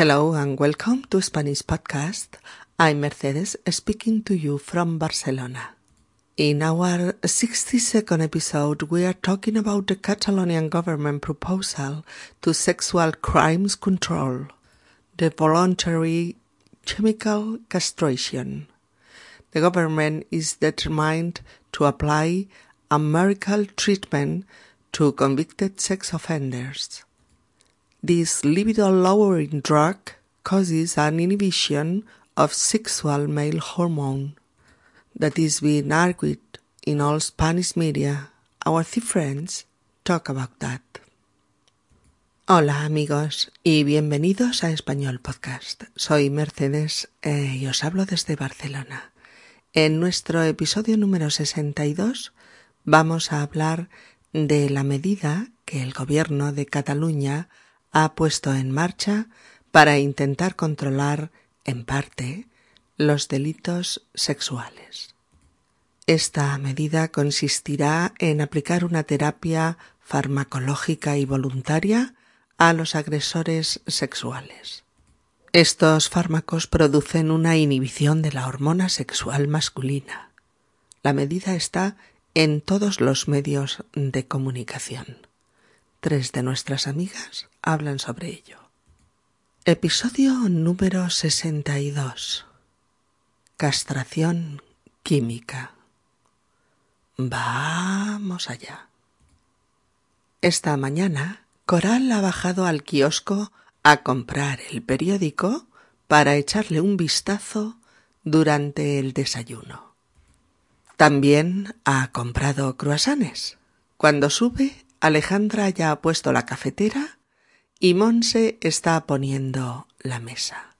Hello and welcome to Spanish Podcast. I'm Mercedes speaking to you from Barcelona. In our 62nd episode, we are talking about the Catalonian government proposal to sexual crimes control, the voluntary chemical castration. The government is determined to apply a miracle treatment to convicted sex offenders. This libido lowering drug causes an inhibition of sexual male hormone that is being argued in all Spanish media. Our three friends talk about that. Hola amigos y bienvenidos a Español Podcast. Soy Mercedes eh, y os hablo desde Barcelona. En nuestro episodio número 62 vamos a hablar de la medida que el gobierno de Cataluña ha puesto en marcha para intentar controlar, en parte, los delitos sexuales. Esta medida consistirá en aplicar una terapia farmacológica y voluntaria a los agresores sexuales. Estos fármacos producen una inhibición de la hormona sexual masculina. La medida está en todos los medios de comunicación. Tres de nuestras amigas hablan sobre ello. Episodio número 62. Castración química. Vamos allá. Esta mañana, Coral ha bajado al kiosco a comprar el periódico para echarle un vistazo durante el desayuno. También ha comprado croissants. Cuando sube, Alejandra ya ha puesto la cafetera y Monse está poniendo la mesa.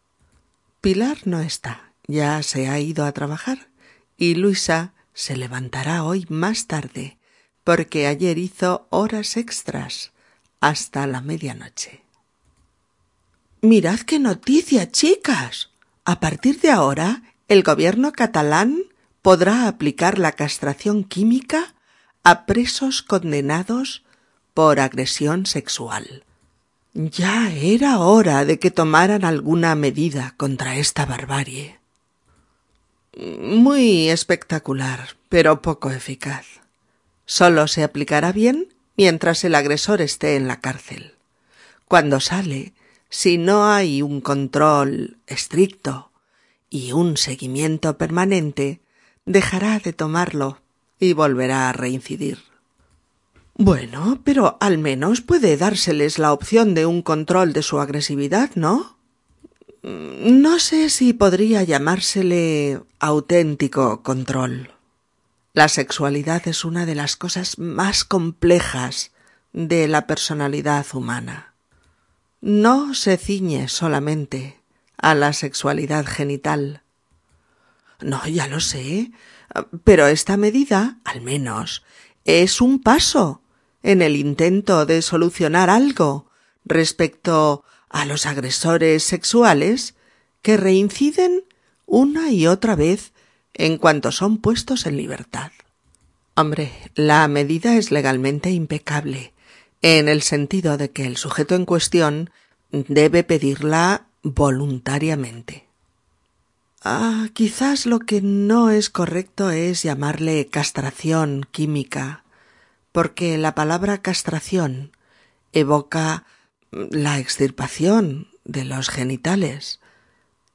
Pilar no está, ya se ha ido a trabajar y Luisa se levantará hoy más tarde porque ayer hizo horas extras hasta la medianoche. Mirad qué noticia, chicas. A partir de ahora, el gobierno catalán podrá aplicar la castración química a presos condenados por agresión sexual. Ya era hora de que tomaran alguna medida contra esta barbarie. Muy espectacular, pero poco eficaz. Solo se aplicará bien mientras el agresor esté en la cárcel. Cuando sale, si no hay un control estricto y un seguimiento permanente, dejará de tomarlo y volverá a reincidir. Bueno, pero al menos puede dárseles la opción de un control de su agresividad, ¿no? No sé si podría llamársele auténtico control. La sexualidad es una de las cosas más complejas de la personalidad humana. No se ciñe solamente a la sexualidad genital. No, ya lo sé, pero esta medida, al menos, es un paso en el intento de solucionar algo respecto a los agresores sexuales que reinciden una y otra vez en cuanto son puestos en libertad. Hombre, la medida es legalmente impecable, en el sentido de que el sujeto en cuestión debe pedirla voluntariamente. Ah, quizás lo que no es correcto es llamarle castración química porque la palabra castración evoca la extirpación de los genitales.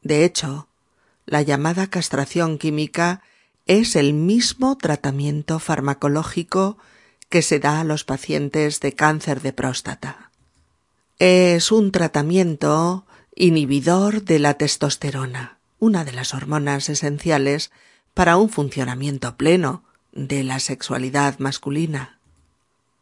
De hecho, la llamada castración química es el mismo tratamiento farmacológico que se da a los pacientes de cáncer de próstata. Es un tratamiento inhibidor de la testosterona, una de las hormonas esenciales para un funcionamiento pleno de la sexualidad masculina.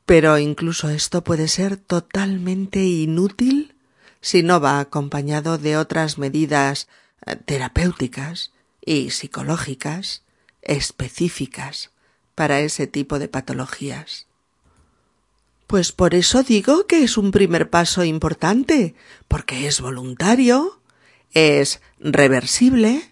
Pero incluso esto puede ser totalmente inútil si no va acompañado de otras medidas eh, terapéuticas y psicológicas específicas para ese tipo de patologías. Pues por eso digo que es un primer paso importante, porque es voluntario, es reversible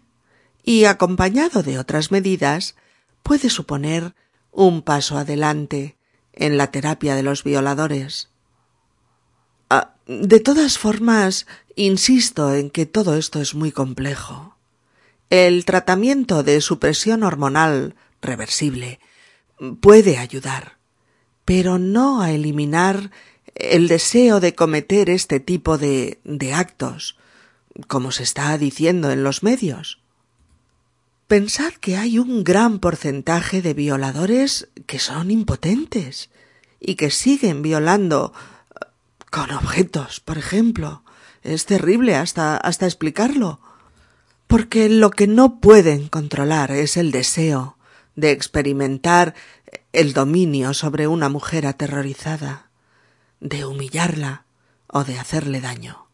y acompañado de otras medidas puede suponer un paso adelante en la terapia de los violadores. Ah, de todas formas, Insisto en que todo esto es muy complejo. El tratamiento de supresión hormonal reversible puede ayudar, pero no a eliminar el deseo de cometer este tipo de, de actos, como se está diciendo en los medios. Pensad que hay un gran porcentaje de violadores que son impotentes y que siguen violando eh, con objetos, por ejemplo. Es terrible hasta, hasta explicarlo. Porque lo que no pueden controlar es el deseo de experimentar el dominio sobre una mujer aterrorizada, de humillarla o de hacerle daño.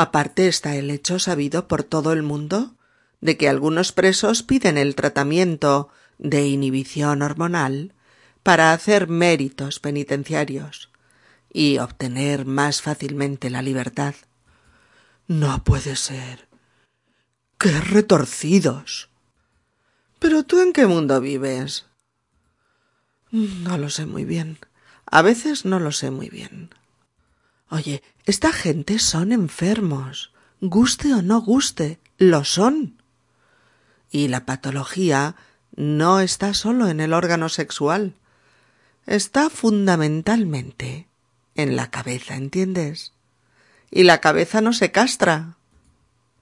Aparte está el hecho sabido por todo el mundo de que algunos presos piden el tratamiento de inhibición hormonal para hacer méritos penitenciarios y obtener más fácilmente la libertad. No puede ser. ¡Qué retorcidos! Pero tú en qué mundo vives? No lo sé muy bien. A veces no lo sé muy bien. Oye, esta gente son enfermos. Guste o no guste, lo son. Y la patología no está solo en el órgano sexual, está fundamentalmente en la cabeza, ¿entiendes? Y la cabeza no se castra.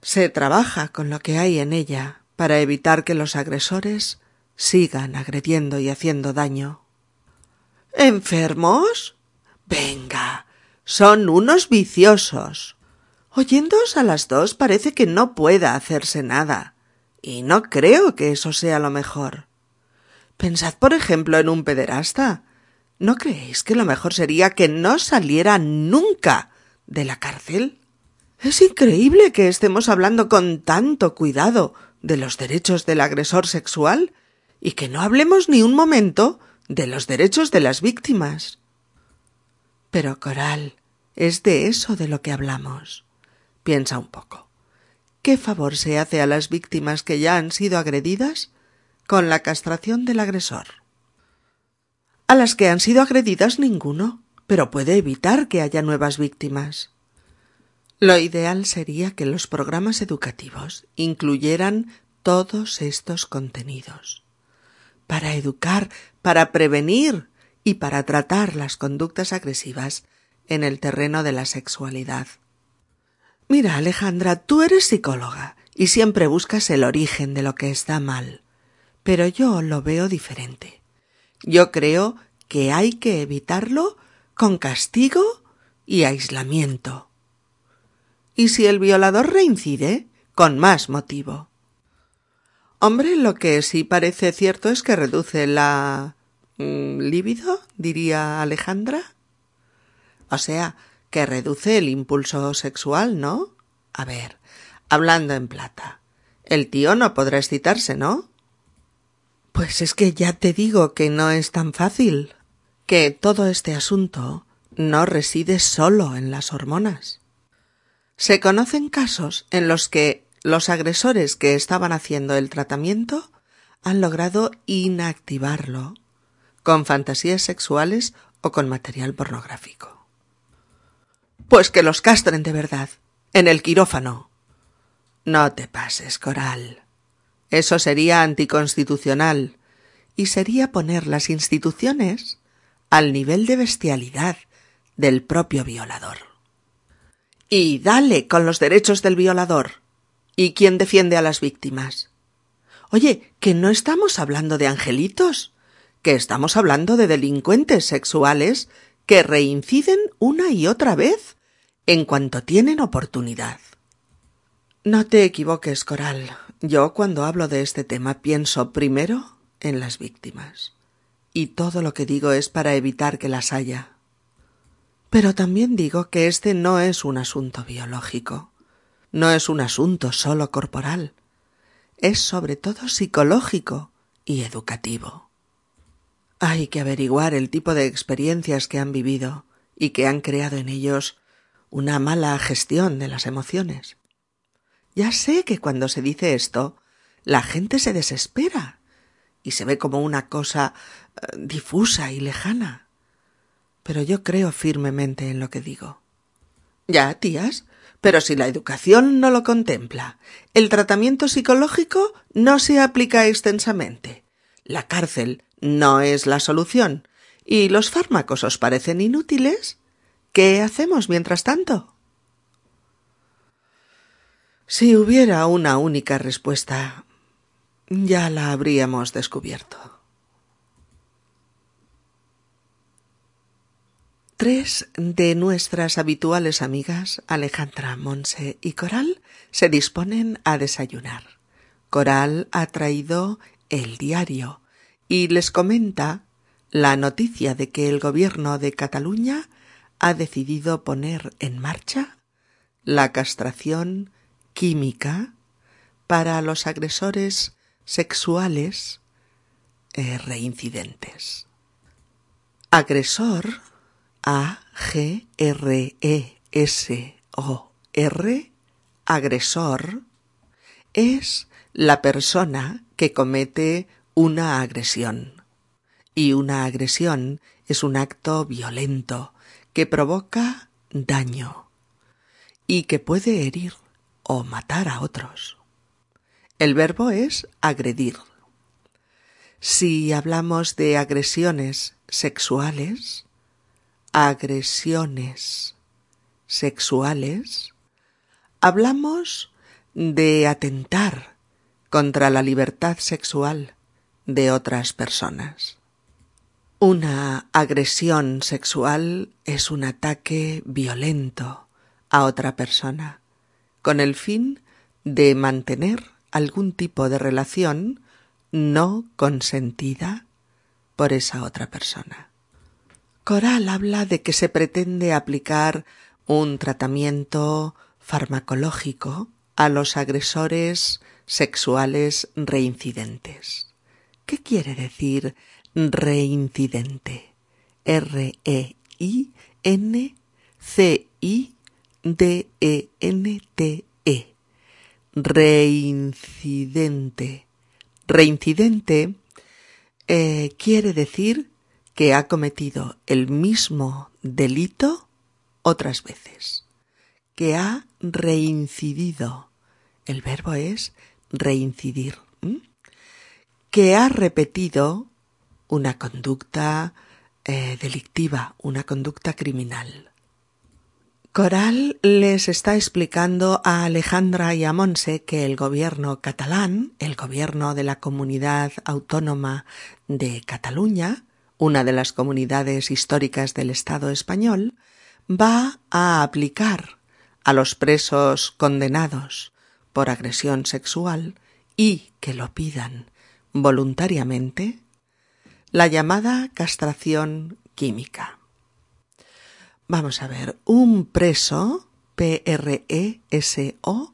Se trabaja con lo que hay en ella para evitar que los agresores sigan agrediendo y haciendo daño. ¿Enfermos? Venga, son unos viciosos. Oyéndoos a las dos parece que no pueda hacerse nada. Y no creo que eso sea lo mejor. Pensad, por ejemplo, en un pederasta. ¿No creéis que lo mejor sería que no saliera nunca de la cárcel? Es increíble que estemos hablando con tanto cuidado de los derechos del agresor sexual y que no hablemos ni un momento de los derechos de las víctimas. Pero, Coral, es de eso de lo que hablamos. Piensa un poco. ¿Qué favor se hace a las víctimas que ya han sido agredidas con la castración del agresor? A las que han sido agredidas ninguno, pero puede evitar que haya nuevas víctimas. Lo ideal sería que los programas educativos incluyeran todos estos contenidos para educar, para prevenir y para tratar las conductas agresivas en el terreno de la sexualidad. Mira, Alejandra, tú eres psicóloga y siempre buscas el origen de lo que está mal. Pero yo lo veo diferente. Yo creo que hay que evitarlo con castigo y aislamiento. Y si el violador reincide, con más motivo. Hombre, lo que sí parece cierto es que reduce la mm, líbido, diría Alejandra. O sea, que reduce el impulso sexual, ¿no? A ver, hablando en plata. El tío no podrá excitarse, ¿no? Pues es que ya te digo que no es tan fácil, que todo este asunto no reside solo en las hormonas. Se conocen casos en los que los agresores que estaban haciendo el tratamiento han logrado inactivarlo con fantasías sexuales o con material pornográfico. Pues que los castren de verdad, en el quirófano. No te pases, Coral. Eso sería anticonstitucional y sería poner las instituciones al nivel de bestialidad del propio violador. Y dale con los derechos del violador. ¿Y quién defiende a las víctimas? Oye, que no estamos hablando de angelitos, que estamos hablando de delincuentes sexuales que reinciden una y otra vez en cuanto tienen oportunidad. No te equivoques, Coral. Yo cuando hablo de este tema pienso primero en las víctimas. Y todo lo que digo es para evitar que las haya. Pero también digo que este no es un asunto biológico. No es un asunto solo corporal. Es sobre todo psicológico y educativo. Hay que averiguar el tipo de experiencias que han vivido y que han creado en ellos una mala gestión de las emociones. Ya sé que cuando se dice esto, la gente se desespera y se ve como una cosa eh, difusa y lejana. Pero yo creo firmemente en lo que digo. Ya, tías, pero si la educación no lo contempla, el tratamiento psicológico no se aplica extensamente. La cárcel no es la solución. ¿Y los fármacos os parecen inútiles? ¿Qué hacemos mientras tanto? Si hubiera una única respuesta, ya la habríamos descubierto. Tres de nuestras habituales amigas, Alejandra, Monse y Coral, se disponen a desayunar. Coral ha traído el diario y les comenta la noticia de que el gobierno de Cataluña ha decidido poner en marcha la castración química para los agresores sexuales eh, reincidentes. Agresor, A-G-R-E-S-O-R, agresor, es la persona que comete una agresión. Y una agresión es un acto violento que provoca daño y que puede herir o matar a otros. El verbo es agredir. Si hablamos de agresiones sexuales, agresiones sexuales, hablamos de atentar contra la libertad sexual de otras personas. Una agresión sexual es un ataque violento a otra persona, con el fin de mantener algún tipo de relación no consentida por esa otra persona. Coral habla de que se pretende aplicar un tratamiento farmacológico a los agresores sexuales reincidentes. ¿Qué quiere decir reincidente? R-E-I-N-C-I-D-E-N-T-E. -E reincidente. Reincidente eh, quiere decir que ha cometido el mismo delito otras veces, que ha reincidido. El verbo es reincidir, que ha repetido una conducta eh, delictiva, una conducta criminal. Coral les está explicando a Alejandra y a Monse que el gobierno catalán, el gobierno de la comunidad autónoma de Cataluña, una de las comunidades históricas del Estado español, va a aplicar a los presos condenados por agresión sexual y que lo pidan voluntariamente la llamada castración química. Vamos a ver, un preso, P-R-E-S-O,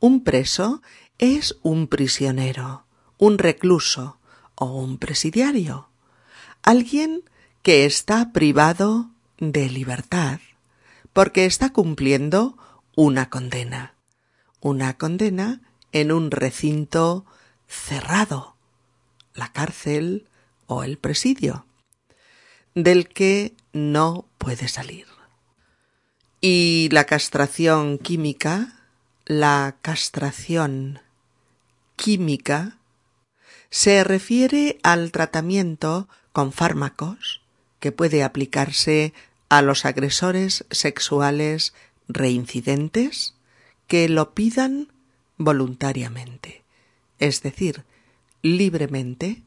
un preso es un prisionero, un recluso o un presidiario, alguien que está privado de libertad porque está cumpliendo una condena, una condena en un recinto cerrado, la cárcel o el presidio, del que no puede salir. Y la castración química, la castración química, se refiere al tratamiento con fármacos que puede aplicarse a los agresores sexuales reincidentes que lo pidan voluntariamente, es decir, libremente,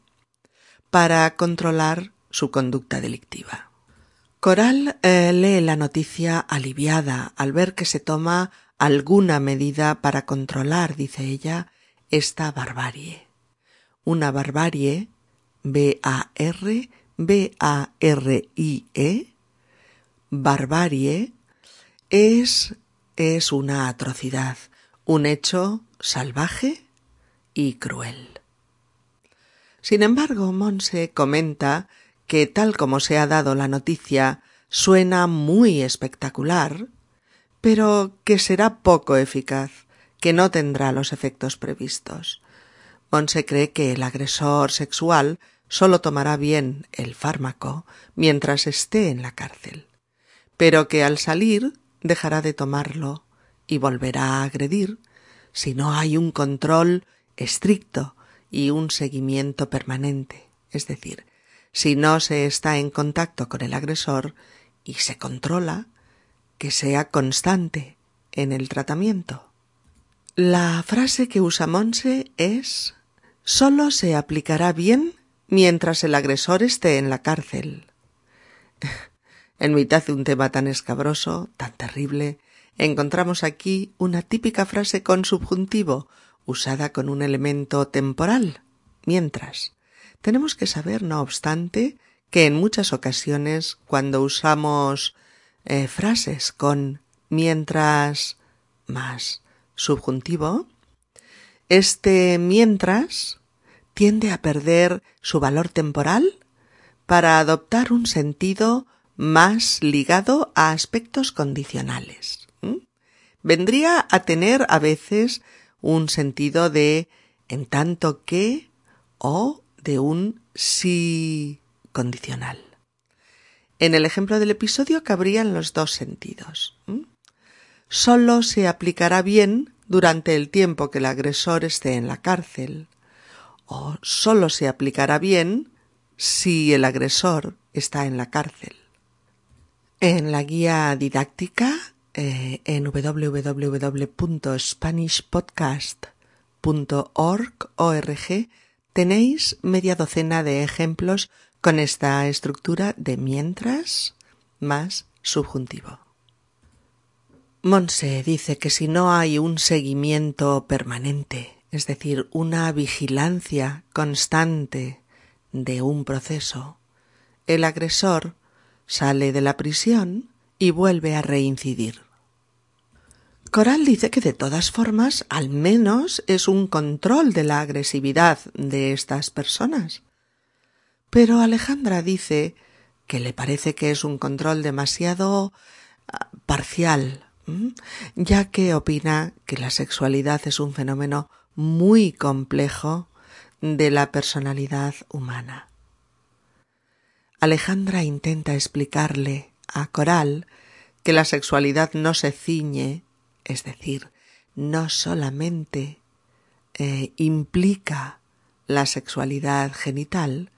para controlar su conducta delictiva. Coral eh, lee la noticia aliviada al ver que se toma alguna medida para controlar, dice ella, esta barbarie. Una barbarie, B-A-R, B-A-R-I-E, barbarie, es, es una atrocidad, un hecho salvaje y cruel. Sin embargo, Monse comenta que tal como se ha dado la noticia suena muy espectacular, pero que será poco eficaz, que no tendrá los efectos previstos. Monse cree que el agresor sexual solo tomará bien el fármaco mientras esté en la cárcel, pero que al salir dejará de tomarlo y volverá a agredir si no hay un control estricto y un seguimiento permanente, es decir, si no se está en contacto con el agresor y se controla, que sea constante en el tratamiento. La frase que usa Monse es solo se aplicará bien mientras el agresor esté en la cárcel. en mitad de un tema tan escabroso, tan terrible, encontramos aquí una típica frase con subjuntivo, usada con un elemento temporal, mientras. Tenemos que saber, no obstante, que en muchas ocasiones, cuando usamos eh, frases con mientras más subjuntivo, este mientras tiende a perder su valor temporal para adoptar un sentido más ligado a aspectos condicionales. Vendría a tener a veces un sentido de en tanto que o de un sí condicional. En el ejemplo del episodio cabrían los dos sentidos. Solo se aplicará bien durante el tiempo que el agresor esté en la cárcel, o solo se aplicará bien si el agresor está en la cárcel. En la guía didáctica eh, en www.spanishpodcast.org tenéis media docena de ejemplos con esta estructura de mientras más subjuntivo. Monse dice que si no hay un seguimiento permanente, es decir, una vigilancia constante de un proceso, el agresor sale de la prisión y vuelve a reincidir. Coral dice que de todas formas al menos es un control de la agresividad de estas personas. Pero Alejandra dice que le parece que es un control demasiado ah, parcial, ya que opina que la sexualidad es un fenómeno muy complejo de la personalidad humana. Alejandra intenta explicarle a Coral que la sexualidad no se ciñe, es decir, no solamente eh, implica la sexualidad genital,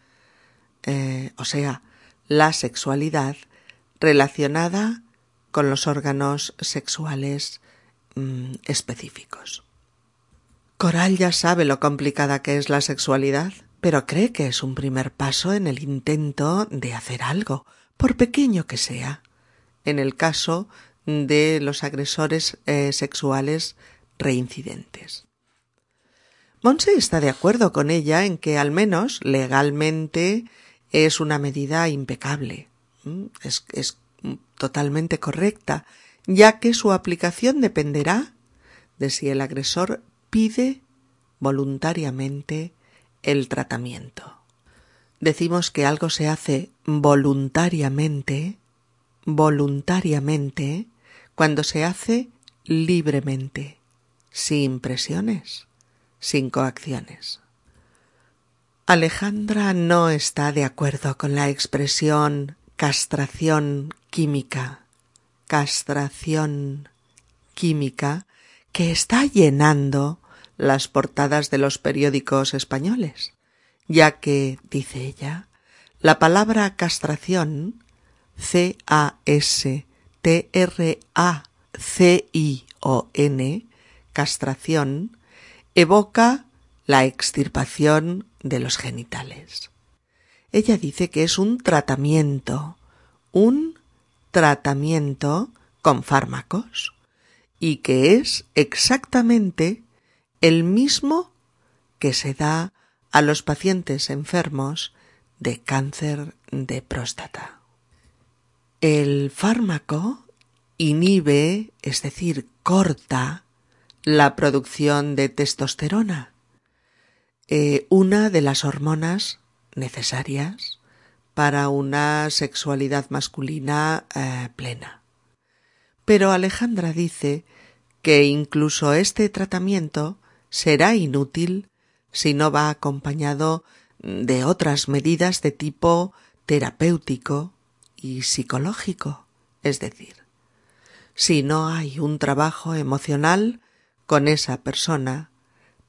eh, o sea, la sexualidad relacionada con los órganos sexuales mm, específicos. Coral ya sabe lo complicada que es la sexualidad, pero cree que es un primer paso en el intento de hacer algo, por pequeño que sea, en el caso de los agresores eh, sexuales reincidentes. Monse está de acuerdo con ella en que al menos legalmente es una medida impecable, es, es totalmente correcta, ya que su aplicación dependerá de si el agresor pide voluntariamente el tratamiento. Decimos que algo se hace voluntariamente, voluntariamente, cuando se hace libremente, sin presiones, sin coacciones. Alejandra no está de acuerdo con la expresión castración química, castración química que está llenando las portadas de los periódicos españoles, ya que, dice ella, la palabra castración, C-A-S-T-R-A-C-I-O-N, castración, evoca la extirpación de los genitales. Ella dice que es un tratamiento, un tratamiento con fármacos, y que es exactamente el mismo que se da a los pacientes enfermos de cáncer de próstata. El fármaco inhibe, es decir, corta la producción de testosterona, eh, una de las hormonas necesarias para una sexualidad masculina eh, plena. Pero Alejandra dice que incluso este tratamiento será inútil si no va acompañado de otras medidas de tipo terapéutico y psicológico, es decir, si no hay un trabajo emocional con esa persona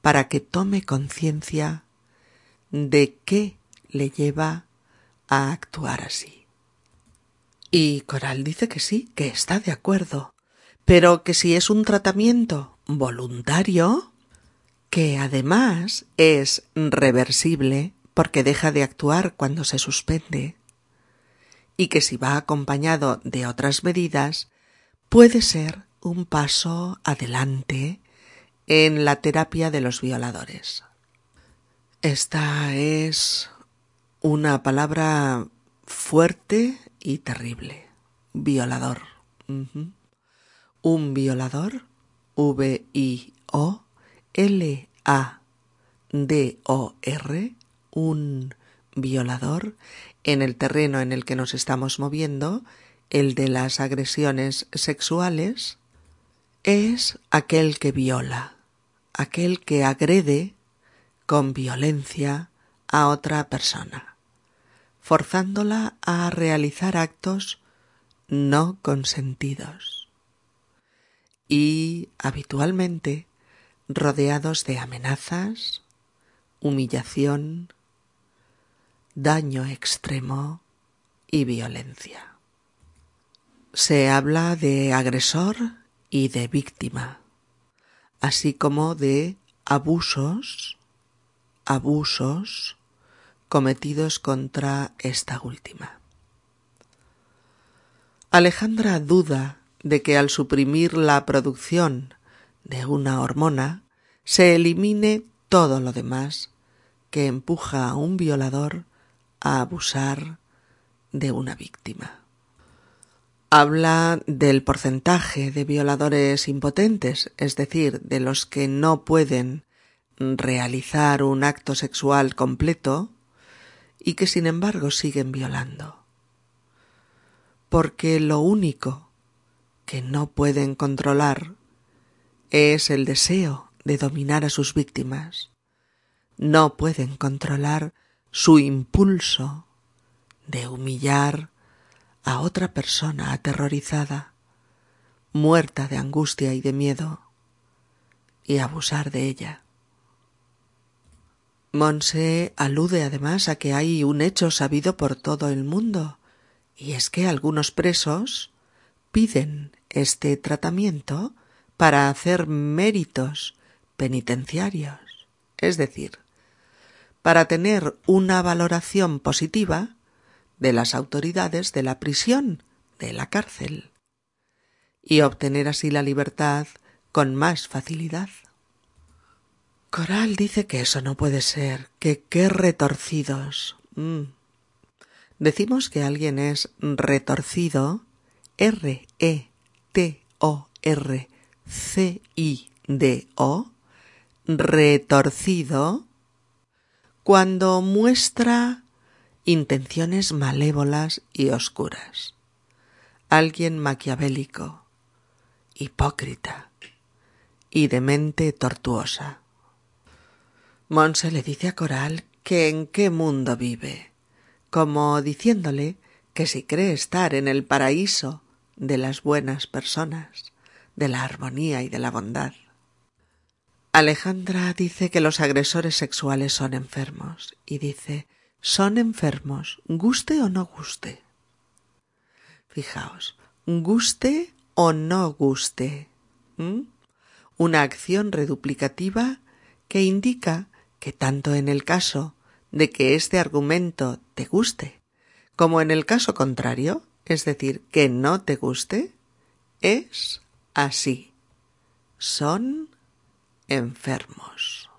para que tome conciencia de qué le lleva a actuar así. Y Coral dice que sí, que está de acuerdo, pero que si es un tratamiento voluntario, que además es reversible porque deja de actuar cuando se suspende, y que si va acompañado de otras medidas, puede ser un paso adelante en la terapia de los violadores. Esta es una palabra fuerte y terrible. Violador. Un violador. V-I-O-L-A-D-O-R. Un violador en el terreno en el que nos estamos moviendo, el de las agresiones sexuales, es aquel que viola, aquel que agrede con violencia a otra persona, forzándola a realizar actos no consentidos y habitualmente rodeados de amenazas, humillación, daño extremo y violencia. Se habla de agresor y de víctima, así como de abusos, abusos cometidos contra esta última. Alejandra duda de que al suprimir la producción de una hormona se elimine todo lo demás que empuja a un violador a abusar de una víctima. Habla del porcentaje de violadores impotentes, es decir, de los que no pueden realizar un acto sexual completo y que sin embargo siguen violando. Porque lo único que no pueden controlar es el deseo de dominar a sus víctimas. No pueden controlar su impulso de humillar a otra persona aterrorizada, muerta de angustia y de miedo, y abusar de ella. Monse alude además a que hay un hecho sabido por todo el mundo, y es que algunos presos piden este tratamiento para hacer méritos penitenciarios, es decir, para tener una valoración positiva de las autoridades de la prisión, de la cárcel, y obtener así la libertad con más facilidad. Coral dice que eso no puede ser, que qué retorcidos. Mm. Decimos que alguien es retorcido, R-E-T-O-R-C-I-D-O, retorcido, cuando muestra intenciones malévolas y oscuras. Alguien maquiavélico, hipócrita y de mente tortuosa. Monse le dice a Coral que en qué mundo vive, como diciéndole que si cree estar en el paraíso de las buenas personas, de la armonía y de la bondad. Alejandra dice que los agresores sexuales son enfermos y dice son enfermos, guste o no guste. Fijaos, guste o no guste. Una acción reduplicativa que indica que tanto en el caso de que este argumento te guste, como en el caso contrario, es decir, que no te guste, es así. Son enfermos.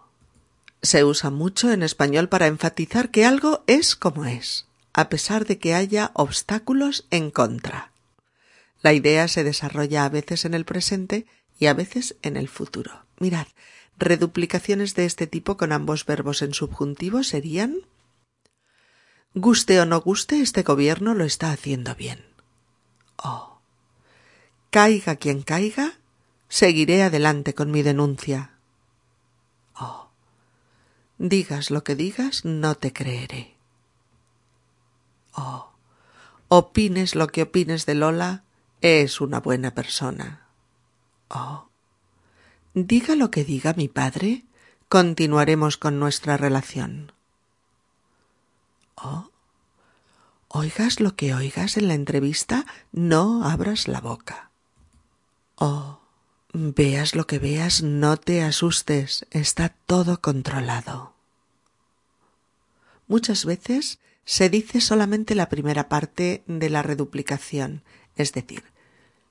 Se usa mucho en español para enfatizar que algo es como es, a pesar de que haya obstáculos en contra. La idea se desarrolla a veces en el presente y a veces en el futuro. Mirad, reduplicaciones de este tipo con ambos verbos en subjuntivo serían Guste o no guste, este gobierno lo está haciendo bien. Oh. Caiga quien caiga, seguiré adelante con mi denuncia. Oh. Digas lo que digas, no te creeré. Oh. Opines lo que opines de Lola, es una buena persona. Oh. Diga lo que diga mi padre, continuaremos con nuestra relación. Oh. Oigas lo que oigas en la entrevista, no abras la boca. Oh. Veas lo que veas, no te asustes, está todo controlado. Muchas veces se dice solamente la primera parte de la reduplicación, es decir,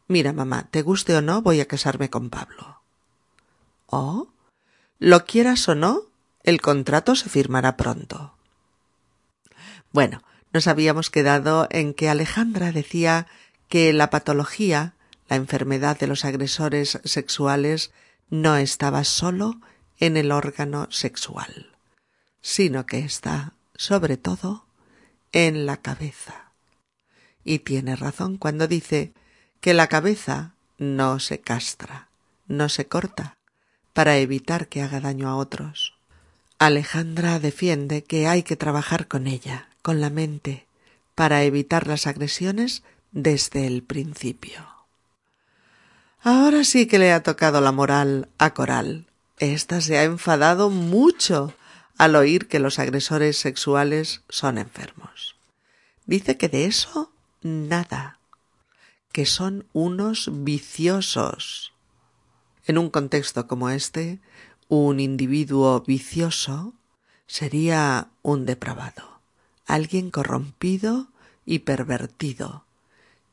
mira mamá, te guste o no, voy a casarme con Pablo. O, lo quieras o no, el contrato se firmará pronto. Bueno, nos habíamos quedado en que Alejandra decía que la patología, la enfermedad de los agresores sexuales, no estaba solo en el órgano sexual, sino que está, sobre todo, en la cabeza. Y tiene razón cuando dice que la cabeza no se castra, no se corta, para evitar que haga daño a otros. Alejandra defiende que hay que trabajar con ella, con la mente, para evitar las agresiones desde el principio. Ahora sí que le ha tocado la moral a Coral. Esta se ha enfadado mucho al oír que los agresores sexuales son enfermos. Dice que de eso nada, que son unos viciosos. En un contexto como este, un individuo vicioso sería un depravado, alguien corrompido y pervertido,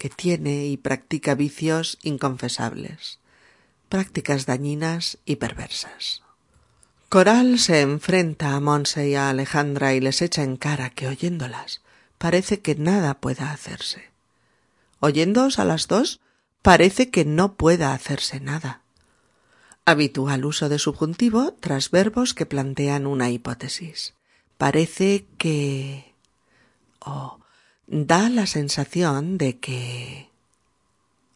que tiene y practica vicios inconfesables, prácticas dañinas y perversas. Coral se enfrenta a Monse y a Alejandra y les echa en cara que oyéndolas parece que nada pueda hacerse. Oyéndoos a las dos parece que no pueda hacerse nada. Habitual uso de subjuntivo tras verbos que plantean una hipótesis. Parece que... o da la sensación de que...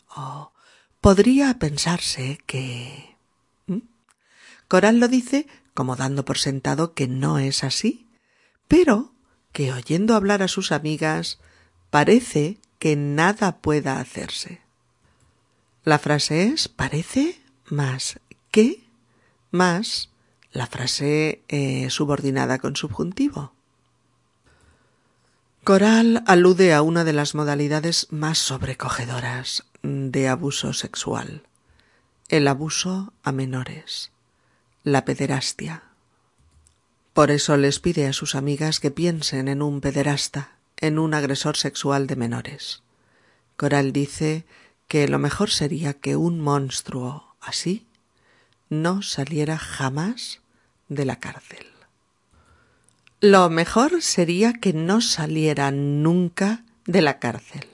o podría pensarse que... Coral lo dice como dando por sentado que no es así, pero que oyendo hablar a sus amigas parece que nada pueda hacerse. La frase es parece más que más la frase eh, subordinada con subjuntivo. Coral alude a una de las modalidades más sobrecogedoras de abuso sexual, el abuso a menores la pederastia. Por eso les pide a sus amigas que piensen en un pederasta, en un agresor sexual de menores. Coral dice que lo mejor sería que un monstruo así no saliera jamás de la cárcel. Lo mejor sería que no saliera nunca de la cárcel.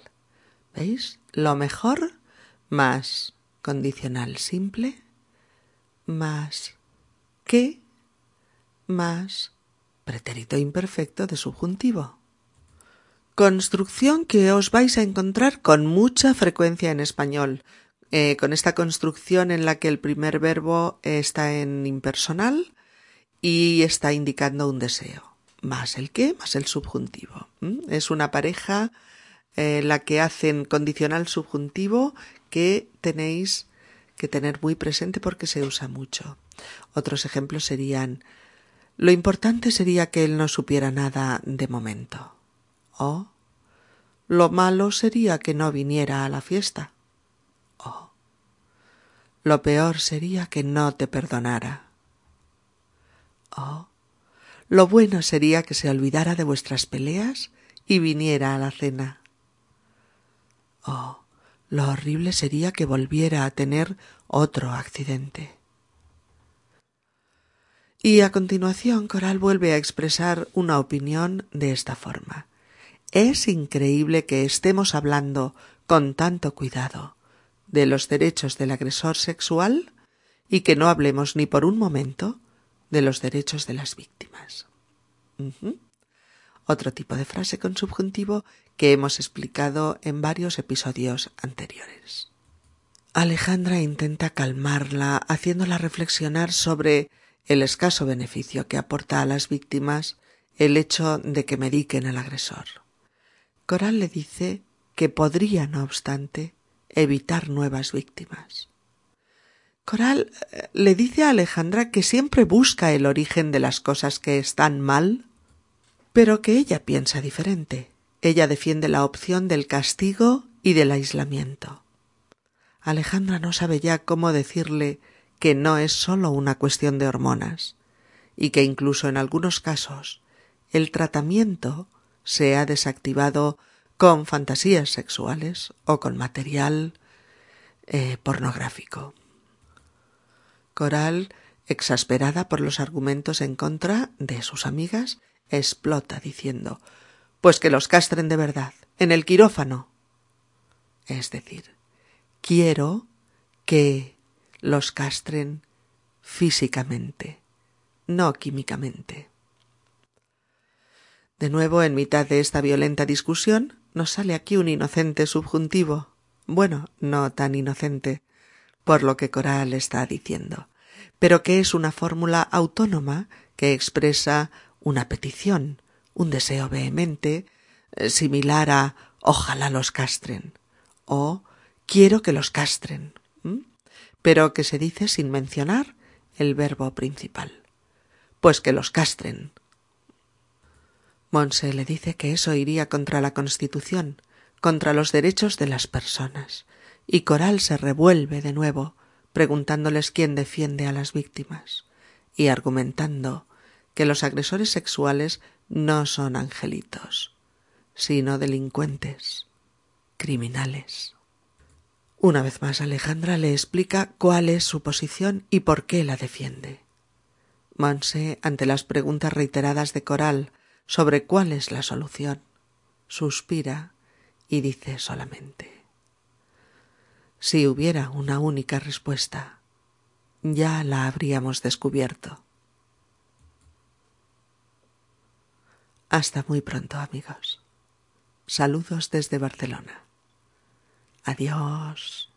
¿Veis? Lo mejor más condicional simple más que más pretérito imperfecto de subjuntivo. Construcción que os vais a encontrar con mucha frecuencia en español, eh, con esta construcción en la que el primer verbo está en impersonal y está indicando un deseo, más el qué, más el subjuntivo. Es una pareja eh, la que hacen condicional subjuntivo que tenéis que tener muy presente porque se usa mucho. Otros ejemplos serían lo importante sería que él no supiera nada de momento. O lo malo sería que no viniera a la fiesta. O lo peor sería que no te perdonara. O lo bueno sería que se olvidara de vuestras peleas y viniera a la cena. Oh, lo horrible sería que volviera a tener otro accidente. Y a continuación Coral vuelve a expresar una opinión de esta forma. Es increíble que estemos hablando con tanto cuidado de los derechos del agresor sexual y que no hablemos ni por un momento de los derechos de las víctimas. Otro tipo de frase con subjuntivo que hemos explicado en varios episodios anteriores. Alejandra intenta calmarla, haciéndola reflexionar sobre el escaso beneficio que aporta a las víctimas el hecho de que mediquen al agresor. Coral le dice que podría, no obstante, evitar nuevas víctimas. Coral le dice a Alejandra que siempre busca el origen de las cosas que están mal, pero que ella piensa diferente. Ella defiende la opción del castigo y del aislamiento. Alejandra no sabe ya cómo decirle que no es sólo una cuestión de hormonas y que incluso en algunos casos el tratamiento se ha desactivado con fantasías sexuales o con material eh, pornográfico. Coral, exasperada por los argumentos en contra de sus amigas, explota diciendo Pues que los castren de verdad, en el quirófano. Es decir, quiero que los castren físicamente, no químicamente. De nuevo, en mitad de esta violenta discusión, nos sale aquí un inocente subjuntivo. Bueno, no tan inocente, por lo que Coral está diciendo, pero que es una fórmula autónoma que expresa una petición, un deseo vehemente, eh, similar a ojalá los castren o quiero que los castren, pero que se dice sin mencionar el verbo principal. Pues que los castren. Monse le dice que eso iría contra la Constitución, contra los derechos de las personas, y Coral se revuelve de nuevo, preguntándoles quién defiende a las víctimas, y argumentando que los agresores sexuales no son angelitos, sino delincuentes, criminales. Una vez más Alejandra le explica cuál es su posición y por qué la defiende. Monse, ante las preguntas reiteradas de Coral sobre cuál es la solución, suspira y dice solamente si hubiera una única respuesta, ya la habríamos descubierto. Hasta muy pronto, amigos. Saludos desde Barcelona. Adiós.